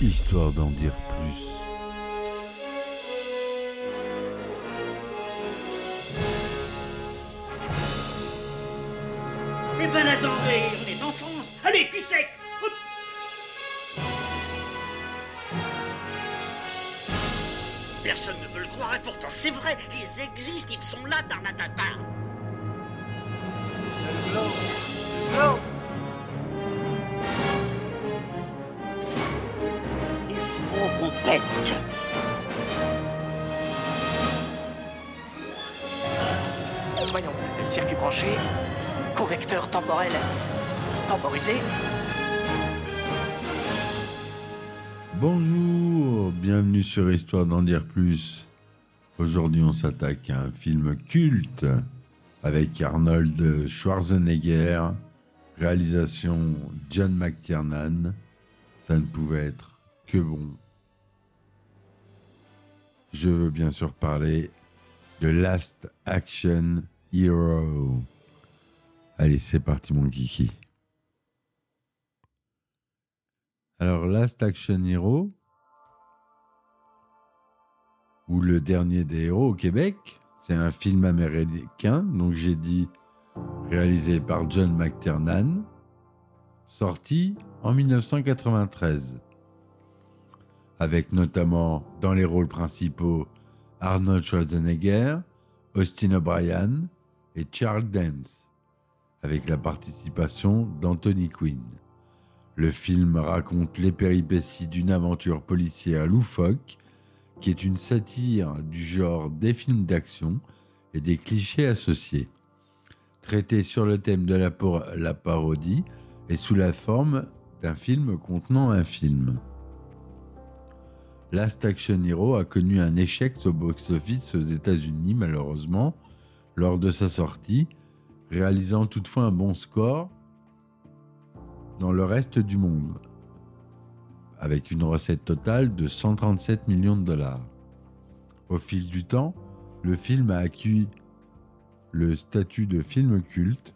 histoire d'en dire plus. Eh ben attendez, on est en France. Allez, cul sec. Personne ne veut le croire et pourtant c'est vrai, ils existent, ils sont là, Tarnatata Voyons, le circuit branché, convecteur temporel temporisé. Bonjour, bienvenue sur Histoire d'en dire plus. Aujourd'hui, on s'attaque à un film culte avec Arnold Schwarzenegger, réalisation John McTiernan. Ça ne pouvait être que bon. Je veux bien sûr parler de Last Action Hero. Allez, c'est parti mon kiki. Alors, Last Action Hero, ou Le Dernier des Héros au Québec, c'est un film américain, donc j'ai dit réalisé par John McTiernan, sorti en 1993, avec notamment dans les rôles principaux Arnold Schwarzenegger, Austin O'Brien et Charles Dance, avec la participation d'Anthony Quinn. Le film raconte les péripéties d'une aventure policière loufoque qui est une satire du genre des films d'action et des clichés associés. Traité sur le thème de la, parodie et sous la forme d'un film contenant un film. Last Action Hero a connu un échec au box-office aux États-Unis, malheureusement, lors de sa sortie, réalisant toutefois un bon score dans le reste du monde, avec une recette totale de 137 millions de dollars. Au fil du temps, le film a acquis le statut de film culte,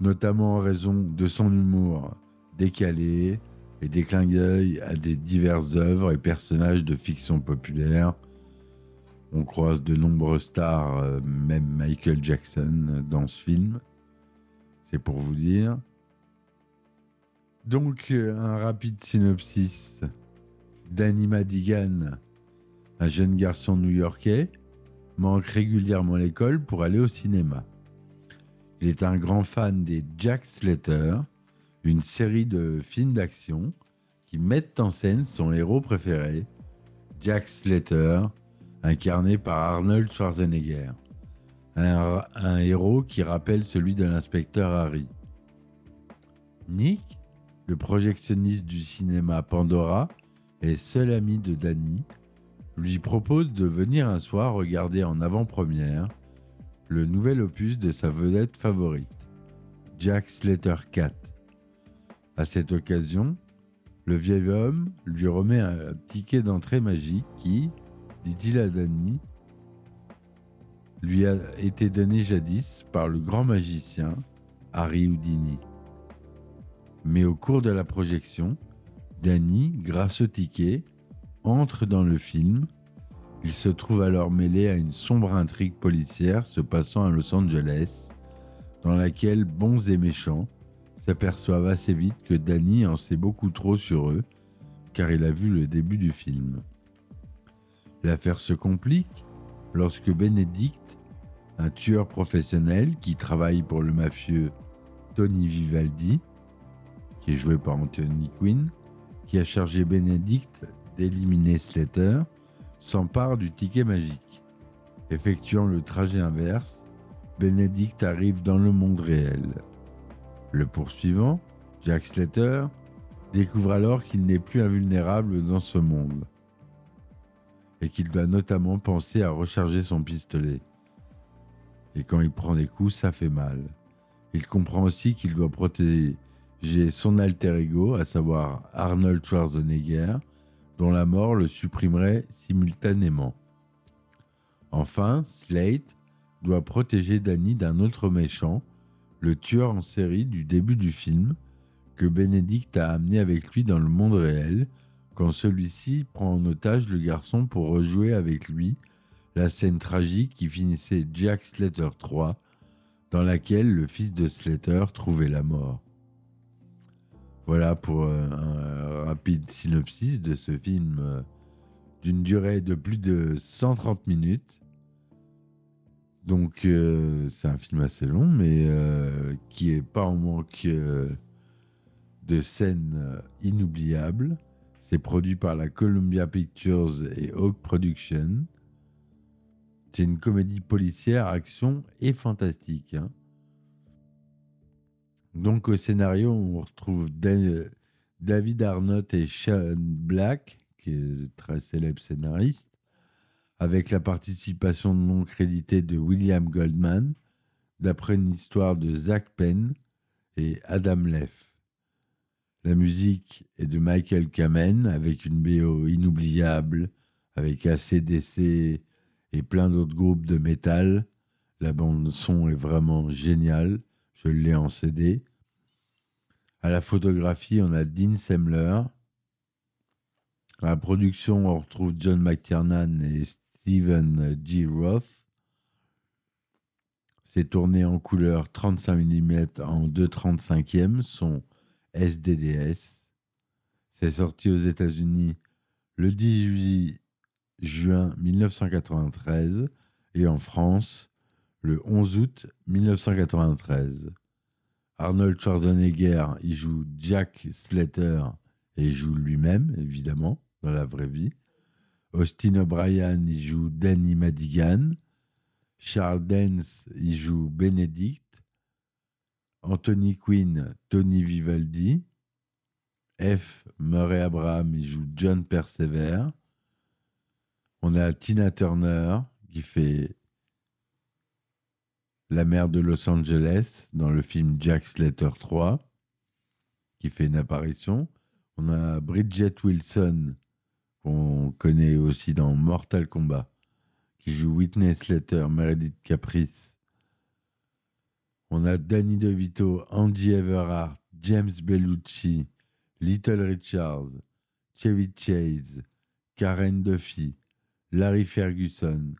notamment en raison de son humour décalé et des clins d'œil à des diverses œuvres et personnages de fiction populaire. On croise de nombreuses stars, euh, même Michael Jackson, dans ce film. C'est pour vous dire. Donc, euh, un rapide synopsis. Danny Madigan, un jeune garçon new-yorkais, manque régulièrement l'école pour aller au cinéma. Il est un grand fan des Jack Slater, une série de films d'action qui mettent en scène son héros préféré, Jack Slater, incarné par Arnold Schwarzenegger. Un, héros qui rappelle celui de l'inspecteur Harry. Nick, le projectionniste du cinéma Pandora et seul ami de Danny, lui propose de venir un soir regarder en avant-première le nouvel opus de sa vedette favorite, Jack Slater 4. À cette occasion, le vieil homme lui remet un ticket d'entrée magique qui, dit-il à Danny, lui a été donné jadis par le grand magicien Harry Houdini. Mais au cours de la projection, Danny, grâce au ticket, entre dans le film. Il se trouve alors mêlé à une sombre intrigue policière se passant à Los Angeles, dans laquelle bons et méchants s'aperçoivent assez vite que Danny en sait beaucoup trop sur eux, car il a vu le début du film. L'affaire se complique lorsque Benedict, un tueur professionnel qui travaille pour le mafieux Tony Vivaldi, qui est joué par Anthony Quinn, qui a chargé Benedict d'éliminer Slater, s'empare du ticket magique. Effectuant le trajet inverse, Benedict arrive dans le monde réel. Le poursuivant, Jack Slater, découvre alors qu'il n'est plus invulnérable dans ce monde et qu'il doit notamment penser à recharger son pistolet. Et quand il prend des coups, ça fait mal. Il comprend aussi qu'il doit protéger son alter ego, à savoir Arnold Schwarzenegger, dont la mort le supprimerait simultanément. Enfin, Slate doit protéger Danny d'un autre méchant, le tueur en série du début du film, que Benedict a amené avec lui dans le monde réel, quand celui-ci prend en otage le garçon pour rejouer avec lui la scène tragique qui finissait Jack Slater 3, dans laquelle le fils de Slater trouvait la mort. Voilà pour euh, un rapide synopsis de ce film euh, d'une durée de plus de 130 minutes. Donc euh, c'est un film assez long, mais qui est pas en manque de scènes inoubliables. C'est produit par la Columbia Pictures et Hawk Productions. C'est une comédie policière, action et fantastique. hein. Donc au scénario, on retrouve Da- David Arnott et Sean Black, qui est très célèbre scénariste, avec la participation non créditée de William Goldman, d'après une histoire de Zach Penn et Adam Leff. La musique est de Michael Kamen, avec une BO inoubliable, avec ACDC et plein d'autres groupes de métal. La bande son est vraiment géniale. Je l'ai en CD. À la photographie, on a Dean Semler. À la production, on retrouve John McTiernan et Stephen G. Roth. C'est tourné en couleur 35 mm en 2,35e, son SDDS. C'est sorti aux États-Unis le 18 juin 1993 et en France le 11 août 1993. Arnold Schwarzenegger y joue Jack Slater et joue lui-même, évidemment, dans la vraie vie. Austin O'Brien y joue Danny Madigan. Charles Dance y joue Benedict. Anthony Quinn, Tony Vivaldi. F. Murray Abraham y joue John Persever. On a Tina Turner qui fait la mère de Los Angeles dans le film Jack Slater 3, qui fait une apparition. On a Bridget Wilson, qu'on connaît aussi dans Mortal Kombat, qui joue Whitney Slater, Meredith Caprice. On a Danny DeVito, Andy Everhart, James Bellucci, Little Richards, Chevy Chase, Karen Duffy, Larry Ferguson,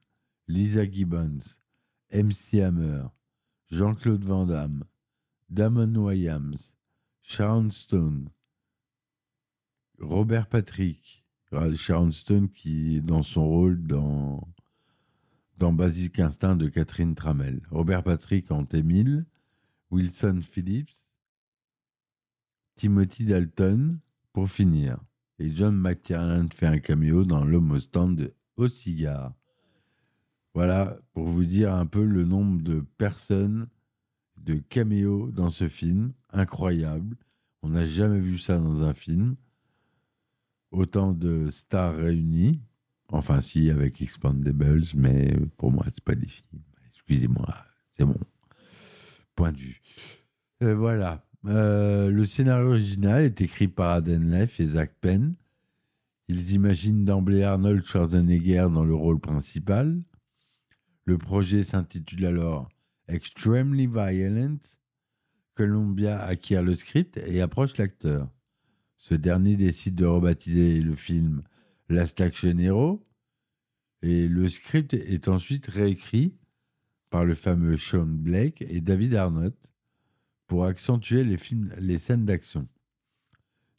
Lisa Gibbons, MC Hammer, Jean-Claude Van Damme, Damon Wayans, Sharon Stone, Robert Patrick, Sharon Stone qui est dans son rôle dans, dans Basic Instinct de Catherine Tramel, Robert Patrick en T-1000, Wilson Phillips, Timothy Dalton pour finir. Et John McTiernan fait un cameo dans L'homme au stand au cigare. Voilà, pour vous dire un peu le nombre de personnes, de caméos dans ce film. Incroyable. On n'a jamais vu ça dans un film. Autant de stars réunies. Enfin, si, avec Expandables, mais pour moi, c'est pas des films. Excusez-moi, c'est mon point de vue. Euh, voilà. Euh, le scénario original est écrit par Aden Leff et Zach Penn. Ils imaginent d'emblée Arnold Schwarzenegger dans le rôle principal. Le projet s'intitule alors Extremely Violent. Columbia acquiert le script et approche l'acteur. Ce dernier décide de rebaptiser le film Last Action Hero et le script est ensuite réécrit par le fameux Sean Blake et David Arnott pour accentuer les, les scènes d'action.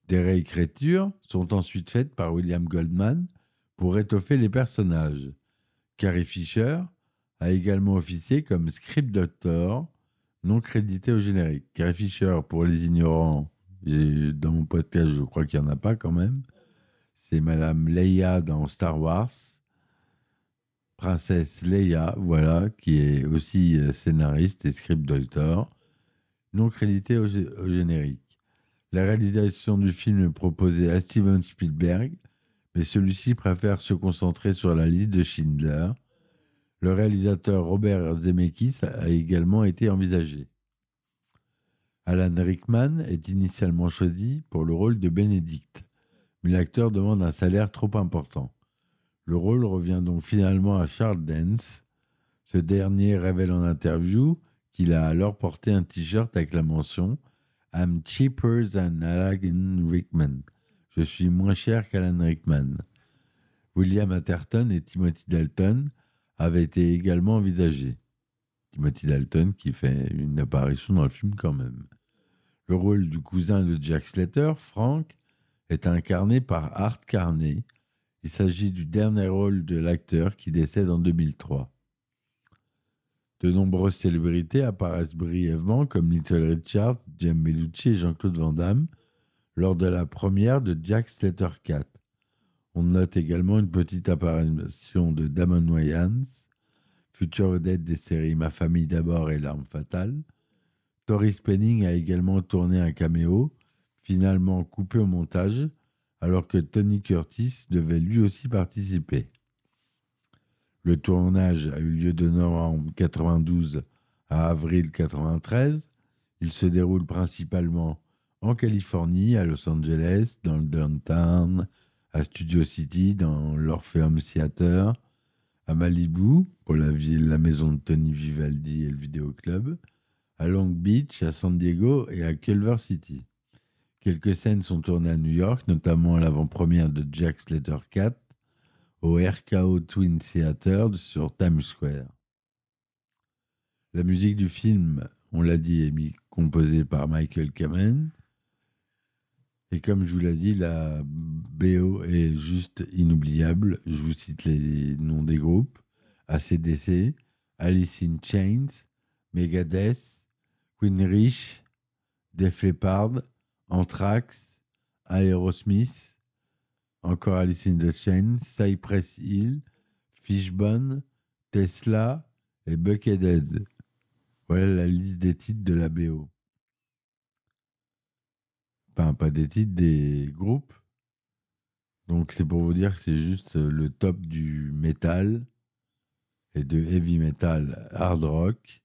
Des réécritures sont ensuite faites par William Goldman pour étoffer les personnages. Carrie Fisher a également officié comme script doctor non crédité au générique. Carrie Fisher, pour les ignorants, dans mon podcast, je crois qu'il n'y en a pas quand même. C'est Madame Leia dans Star Wars. Princesse Leia, voilà, qui est aussi euh, scénariste et script doctor, non crédité au, au générique. La réalisation du film est proposée à Steven Spielberg, mais celui-ci préfère se concentrer sur la liste de Schindler. Le réalisateur Robert Zemeckis a également été envisagé. Alan Rickman est initialement choisi pour le rôle de Benedict, mais l'acteur demande un salaire trop important. Le rôle revient donc finalement à Charles Dance. Ce dernier révèle en interview qu'il a alors porté un t-shirt avec la mention I'm cheaper than Alan Rickman. Je suis moins cher qu'Alan Rickman. William Atherton et Timothy Dalton avaient été également envisagés. Timothy Dalton qui fait une apparition dans le film quand même. Le rôle du cousin de Jack Slater, Frank, est incarné par Art Carney. Il s'agit du dernier rôle de l'acteur qui décède en 2003. De nombreuses célébrités apparaissent brièvement comme Little Richard, Jim Bellucci et Jean-Claude Van Damme lors de la première de Jack Slater 4. On note également une petite apparition de Damon Wayans, future vedette des séries Ma famille d'abord et L'arme fatale. Tori Penning a également tourné un caméo, finalement coupé au montage, alors que Tony Curtis devait lui aussi participer. Le tournage a eu lieu de novembre 92 à avril 93. Il se déroule principalement en Californie, à Los Angeles, dans le downtown, à Studio City, dans l'Orpheum Theater, à Malibu, pour la, ville, la maison de Tony Vivaldi et le vidéoclub, à Long Beach, à San Diego et à Culver City. Quelques scènes sont tournées à New York, notamment à l'avant-première de Jack Slater 4, au RKO Twin Theater sur Times Square. La musique du film, on l'a dit, est composée par Michael Kamen. Et comme je vous l'ai dit, la BO est juste inoubliable. Je vous cite les noms des groupes. ACDC, Alice in Chains, Megadeth, Queen Rich, Def Leppard, Anthrax, Aerosmith, encore Alice in the Chains, Cypress Hill, Fishbone, Tesla et Buckethead. Voilà la liste des titres de la BO. Pas des titres, des groupes. Donc c'est pour vous dire que c'est juste le top du métal et de heavy metal hard rock.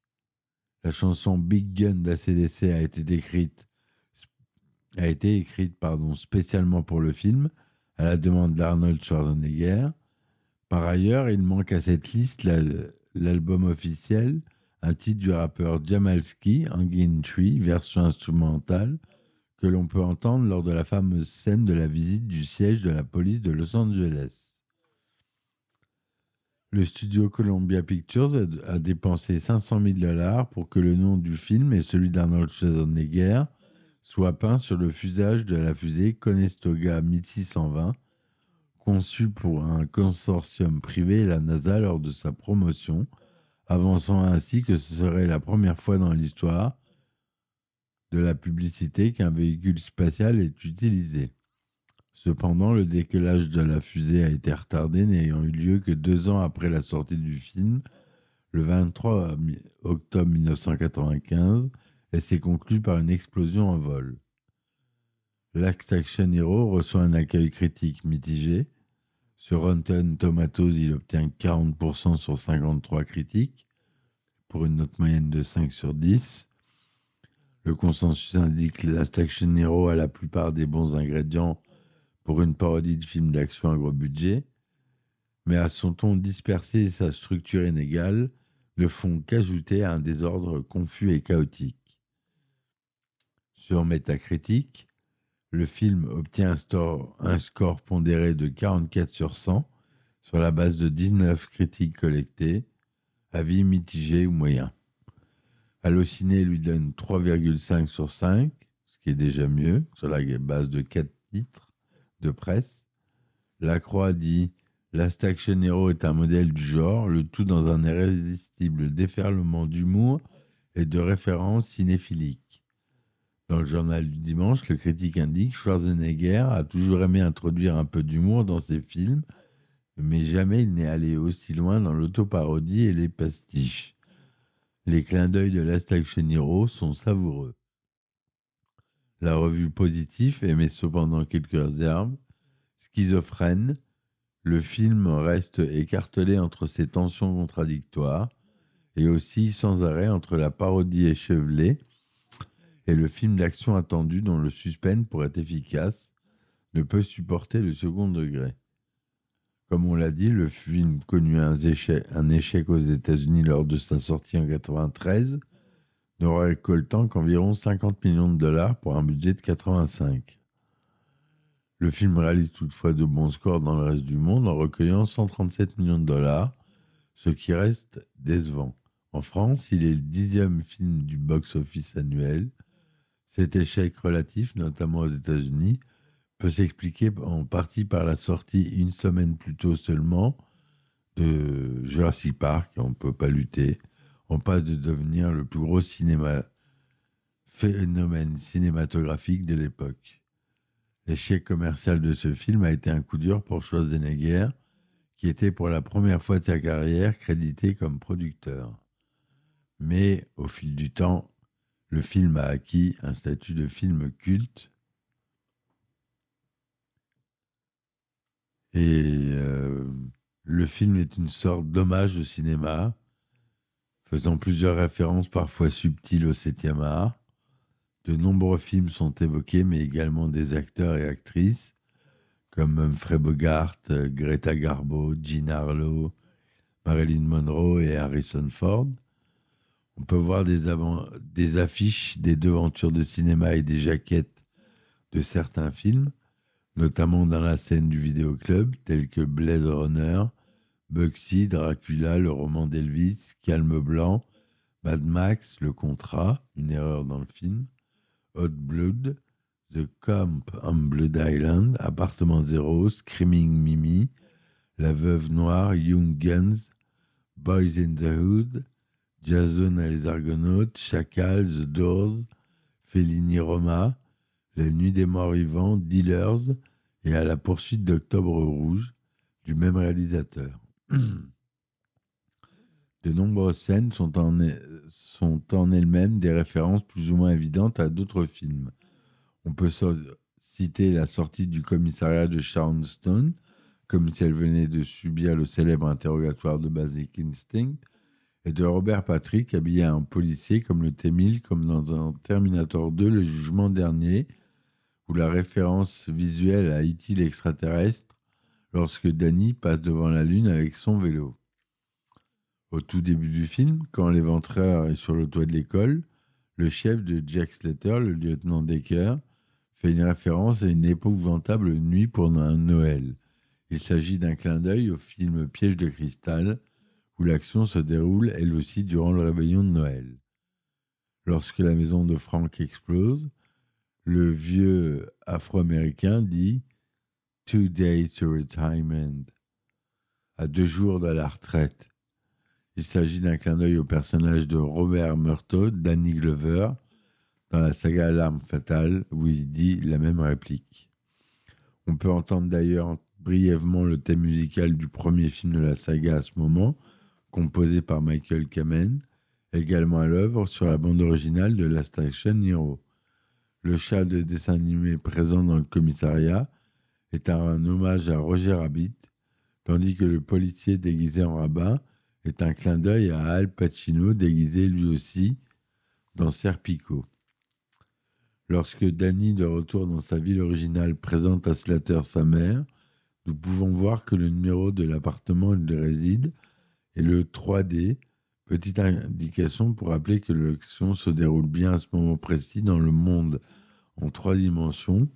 La chanson Big Gun d'ACDC a été écrite, a été écrite pardon, spécialement pour le film, à la demande d'Arnold Schwarzenegger. Par ailleurs, il manque à cette liste l'album officiel, un titre du rappeur Jamalski, Angin Tree, version instrumentale, que l'on peut entendre lors de la fameuse scène de la visite du siège de la police de Los Angeles. Le studio Columbia Pictures a, dépensé 500 000 dollars pour que le nom du film et celui d'Arnold Schwarzenegger soient peints sur le fusage de la fusée Conestoga 1620, conçue pour un consortium privé et la NASA lors de sa promotion, avançant ainsi que ce serait la première fois dans l'histoire de la publicité qu'un véhicule spatial est utilisé. Cependant, le décollage de la fusée a été retardé, n'ayant eu lieu que deux ans après la sortie du film, le 23 octobre 1995, et s'est conclu par une explosion en vol. L'Act Action Hero reçoit un accueil critique mitigé. Sur Rotten Tomatoes, il obtient 40% sur 53 critiques, pour une note moyenne de 5 sur 10. Le consensus indique que Last Action Hero a la plupart des bons ingrédients pour une parodie de film d'action à gros budget, mais à son ton dispersé et sa structure inégale ne font qu'ajouter à un désordre confus et chaotique. Sur Metacritic, le film obtient un, score pondéré de 44 sur 100 sur la base de 19 critiques collectées, avis mitigés ou moyens. Allociné lui donne 3,5 sur 5, ce qui est déjà mieux, sur la base de 4 titres de presse. La Croix dit Last Action Hero est un modèle du genre, le tout dans un irrésistible déferlement d'humour et de références cinéphiliques. Dans le journal du dimanche, le critique indique Schwarzenegger a toujours aimé introduire un peu d'humour dans ses films, mais jamais il n'est allé aussi loin dans l'autoparodie et les pastiches. Les clins d'œil de Action Hero sont savoureux. La revue positive émet cependant quelques réserves. Schizophrène, le film reste écartelé entre ses tensions contradictoires et aussi sans arrêt entre la parodie échevelée et le film d'action attendu dont le suspense, pour être efficace, ne peut supporter le second degré. Comme on l'a dit, le film connut un échec, un échec aux États-Unis lors de sa sortie en 1993, ne récoltant qu'environ 50 millions de dollars pour un budget de 85. Le film réalise toutefois de bons scores dans le reste du monde en recueillant 137 millions de dollars, ce qui reste décevant. En France, il est le dixième film du box-office annuel. Cet échec relatif, notamment aux États-Unis, peut s'expliquer en partie par la sortie une semaine plus tôt seulement de Jurassic Park, on ne peut pas lutter, en passe de devenir le plus gros phénomène cinématographique de l'époque. L'échec commercial de ce film a été un coup dur pour Schwarzenegger, qui était pour la première fois de sa carrière crédité comme producteur. Mais au fil du temps, le film a acquis un statut de film culte et euh, le film est une sorte d'hommage au cinéma, faisant plusieurs références parfois subtiles au 7e art. De nombreux films sont évoqués, mais également des acteurs et actrices comme Humphrey Bogart, Greta Garbo, Jean Harlow, Marilyn Monroe et Harrison Ford. On peut voir des, des affiches des devantures de cinéma et des jaquettes de certains films, notamment dans la scène du vidéoclub, tels que Blade Runner, Bugsy, Dracula, le roman d'Elvis, Calme Blanc, Mad Max, Le Contrat, une erreur dans le film, Hot Blood, The Camp on Blood Island, Appartement Zéro, Screaming Mimi, La Veuve Noire, Young Guns, Boys in the Hood, Jason et les Argonautes, Chacal, The Doors, Fellini Roma, La Nuit des Morts Vivants, Dealers et À la poursuite d'Octobre Rouge, du même réalisateur. De nombreuses scènes sont en, sont en elles-mêmes des références plus ou moins évidentes à d'autres films. On peut citer la sortie du commissariat de Sharon Stone, comme si elle venait de subir le célèbre interrogatoire de Basic Instinct, et de Robert Patrick habillé en policier comme le T-1000, comme dans Terminator 2, le jugement dernier, ou la référence visuelle à E.T. l'extraterrestre, lorsque Danny passe devant la Lune avec son vélo. Au tout début du film, quand l'éventreur est sur le toit de l'école, le chef de Jack Slater, le lieutenant Decker, fait une référence à une épouvantable nuit pour Noël. Il s'agit d'un clin d'œil au film Piège de cristal, où l'action se déroule elle aussi durant le réveillon de Noël. Lorsque la maison de Frank explose, le vieux afro-américain dit Two days to retirement, à deux jours de la retraite. Il s'agit d'un clin d'œil au personnage de Robert Murtaugh, Danny Glover, dans la saga L'arme fatale, où il dit la même réplique. On peut entendre d'ailleurs brièvement le thème musical du premier film de la saga à ce moment, composé par Michael Kamen, également à l'œuvre sur la bande originale de la Station Hero. Le chat de dessin animé présent dans le commissariat est un hommage à Roger Rabbit, tandis que le policier déguisé en rabbin est un clin d'œil à Al Pacino déguisé lui aussi dans Serpico. Lorsque Danny, de retour dans sa ville originale, présente à Slater sa mère, nous pouvons voir que le numéro de l'appartement où il réside est le 3D, petite indication pour rappeler que l'action se déroule bien à ce moment précis dans le monde en trois dimensions,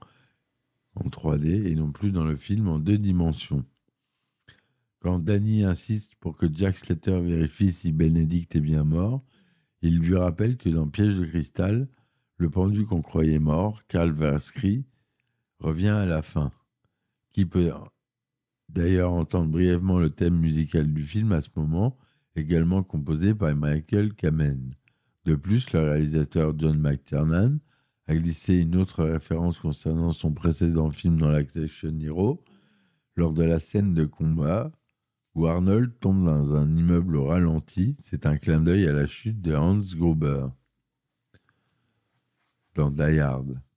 en 3D, et non plus dans le film en deux dimensions. Quand Danny insiste pour que Jack Slater vérifie si Benedict est bien mort, il lui rappelle que dans Piège de cristal, le pendu qu'on croyait mort, Versky, revient à la fin. Qui peut d'ailleurs entendre brièvement le thème musical du film à ce moment, également composé par Michael Kamen. De plus, le réalisateur John McTiernan a glissé une autre référence concernant son précédent film dans l'Action Hero, lors de la scène de combat où Arnold tombe dans un immeuble au ralenti. C'est un clin d'œil à la chute de Hans Gruber dans Die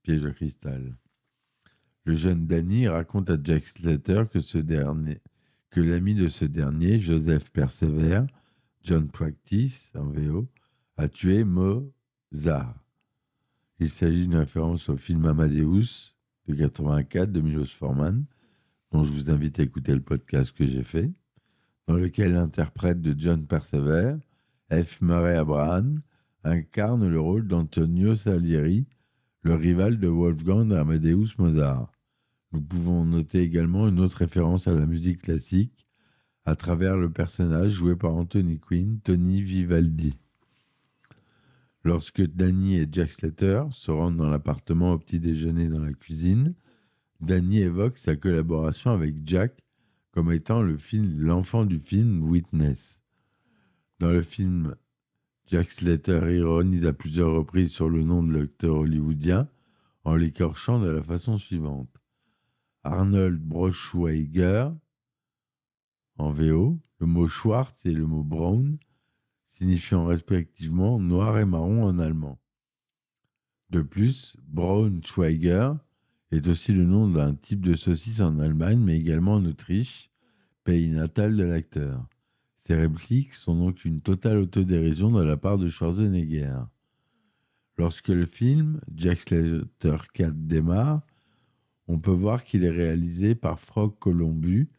Piège de cristal. Le jeune Danny raconte à Jack Slater que que l'ami de ce dernier, Joseph Persever, John Practice en VO, a tué Mozart. Il s'agit d'une référence au film Amadeus de 84 de Milos Forman, dont je vous invite à écouter le podcast que j'ai fait, dans lequel l'interprète de John Persever, F. Murray Abraham, incarne le rôle d'Antonio Salieri, le rival de Wolfgang Amadeus Mozart. Nous pouvons noter également une autre référence à la musique classique à travers le personnage joué par Anthony Quinn, Tony Vivaldi. Lorsque Danny et Jack Slater se rendent dans l'appartement au petit déjeuner dans la cuisine, Danny évoque sa collaboration avec Jack comme étant l'enfant du film Witness. Dans le film, Jack Slater ironise à plusieurs reprises sur le nom de l'acteur hollywoodien en l'écorchant de la façon suivante. Arnold Broschweiger, en VO, le mot Schwarz et le mot Brown, signifiant respectivement noir et marron en allemand. De plus, Braunschweiger est aussi le nom d'un type de saucisse en Allemagne, mais également en Autriche, pays natal de l'acteur. Ces répliques sont donc une totale autodérision de la part de Schwarzenegger. Lorsque le film Jack Slater 4 démarre, on peut voir qu'il est réalisé par Frog Colombu.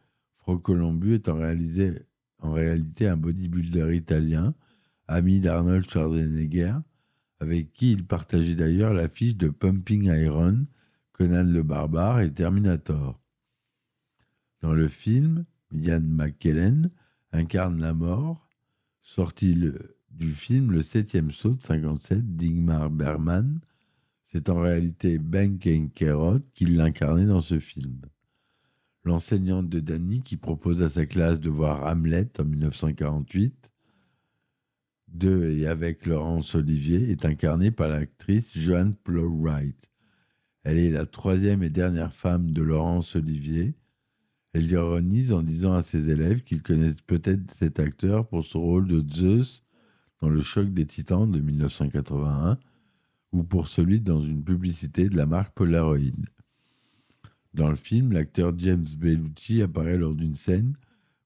Frog Colombu est en, réalité un bodybuilder italien, ami d'Arnold Schwarzenegger, avec qui il partageait d'ailleurs l'affiche de Pumping Iron, Conan le Barbare et Terminator. Dans le film, Ian McKellen incarne la mort, sorti du film Le septième saut de 57 d'Igmar Bergman. C'est en réalité Ben Kerot qui l'incarnait dans ce film. L'enseignante de Danny qui propose à sa classe de voir Hamlet en 1948 de et avec Laurence Olivier est incarnée par l'actrice Joanne Plowright. Elle est la troisième et dernière femme de Laurence Olivier elle ironise en disant à ses élèves qu'ils connaissent peut-être cet acteur pour son rôle de Zeus dans Le Choc des Titans de 1981 ou pour celui dans une publicité de la marque Polaroid. Dans le film, l'acteur James Bellucci apparaît lors d'une scène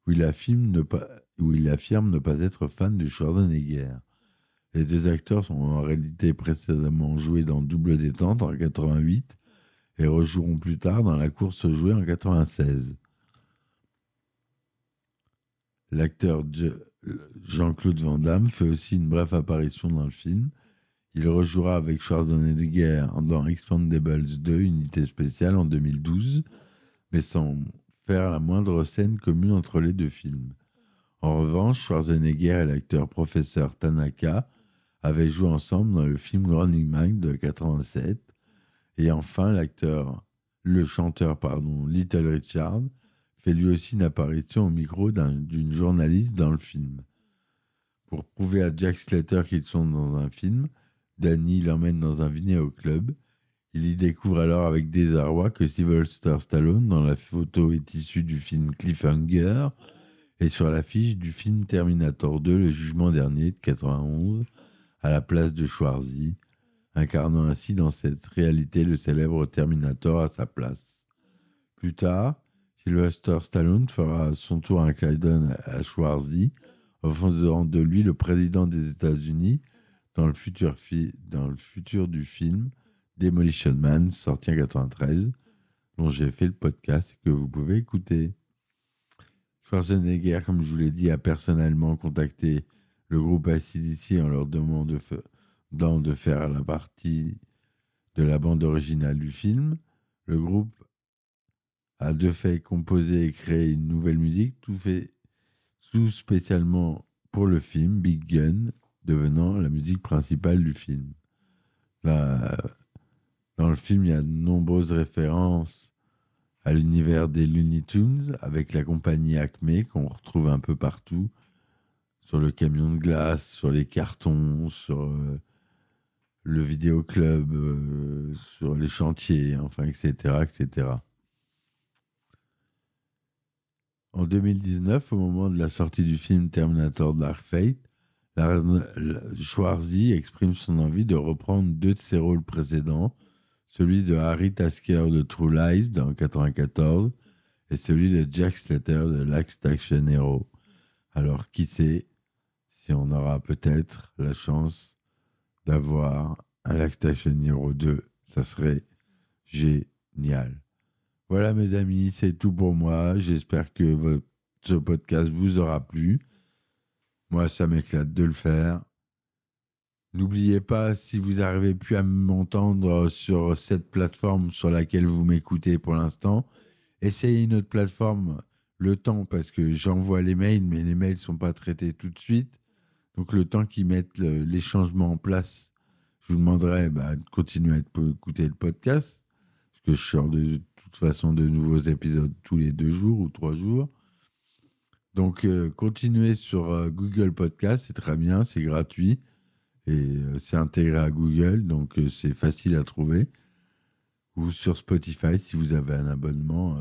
où il, affirme ne pas, être fan de Schwarzenegger. Les deux acteurs sont en réalité précédemment joués dans Double Détente en 88 et rejoueront plus tard dans La course jouée en 96. L'acteur Jean-Claude Van Damme fait aussi une brève apparition dans le film. Il rejouera avec Schwarzenegger dans Expandables 2, unité spéciale en 2012, mais sans faire la moindre scène commune entre les deux films. En revanche, Schwarzenegger et l'acteur professeur Tanaka avaient joué ensemble dans le film Running Man de 87. Et enfin, l'acteur, le chanteur, pardon, Little Richard fait lui aussi une apparition au micro d'une journaliste dans le film. Pour prouver à Jack Slater qu'ils sont dans un film, Danny l'emmène dans un au club. Il y découvre alors avec désarroi que Sylvester Stallone, dans la photo, est issu du film Cliffhanger et sur l'affiche du film Terminator 2, le jugement dernier de 91, à la place de Schwarzy, incarnant ainsi dans cette réalité le célèbre Terminator à sa place. Plus tard, Sylvester Stallone fera son tour un clin à Schwarzy, faisant de lui le président des États-Unis dans, le futur dans le futur du film Demolition Man, sorti en 1993, dont j'ai fait le podcast que vous pouvez écouter. Schwarzenegger, comme je vous l'ai dit, a personnellement contacté le groupe ACDC en leur demandant de faire la partie de la bande originale du film. Le groupe a de fait composé et créé une nouvelle musique, tout fait tout spécialement pour le film Big Gun, devenant la musique principale du film. dans le film, il y a de nombreuses références à l'univers des Looney Tunes avec la compagnie Acme qu'on retrouve un peu partout, sur le camion de glace, sur les cartons, sur euh, le vidéoclub, euh, sur les chantiers, enfin, etc., etc. En 2019, au moment de la sortie du film Terminator Dark Fate, Schwarzy exprime son envie de reprendre deux de ses rôles précédents, celui de Harry Tasker de True Lies dans 1994 et celui de Jack Slater de Last Action Hero. Alors qui sait si on aura peut-être la chance d'avoir un Last Action Hero 2, ça serait génial. Voilà mes amis, c'est tout pour moi. J'espère que ce podcast vous aura plu. Moi, ça m'éclate de le faire. N'oubliez pas, si vous n'arrivez plus à m'entendre sur cette plateforme sur laquelle vous m'écoutez pour l'instant, essayez une autre plateforme le temps, parce que j'envoie les mails, mais les mails ne sont pas traités tout de suite. Donc le temps qu'ils mettent les changements en place, je vous demanderai bah, de continuer à écouter le podcast, parce que je sors de toute façon de nouveaux épisodes tous les deux jours ou trois jours. Donc euh, continuez sur euh, Google Podcast, c'est très bien, c'est gratuit et euh, c'est intégré à Google, donc c'est facile à trouver. Ou sur Spotify si vous avez un abonnement.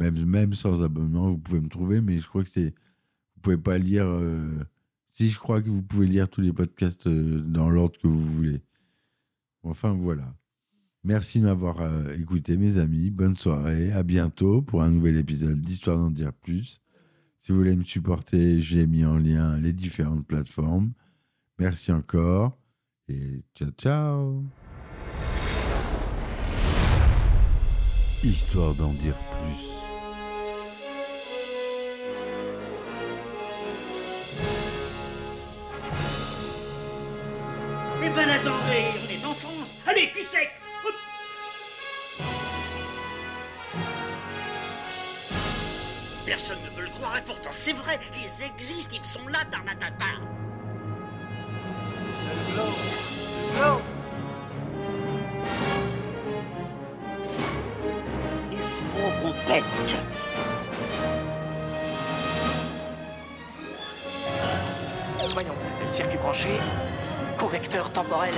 Même, même sans abonnement, vous pouvez me trouver, mais je crois que c'est. Vous pouvez pas lire. Si je crois que vous pouvez lire tous les podcasts dans l'ordre que vous voulez. Enfin, voilà. Merci de m'avoir écouté, mes amis. Bonne soirée. À bientôt pour un nouvel épisode d'Histoire d'en dire plus. Si vous voulez me supporter, j'ai mis en lien les différentes plateformes. Merci encore et ciao ciao. Histoire d'en dire plus. Eh ben attendez, on est en France Allez, cul sec Personne ne veut le croire et pourtant c'est vrai, ils existent, ils sont là, Tarnatata Il faut Voyons, circuit branché, Convecteur temporel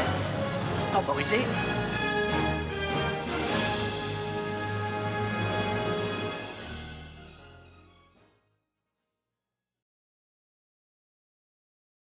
temporisé.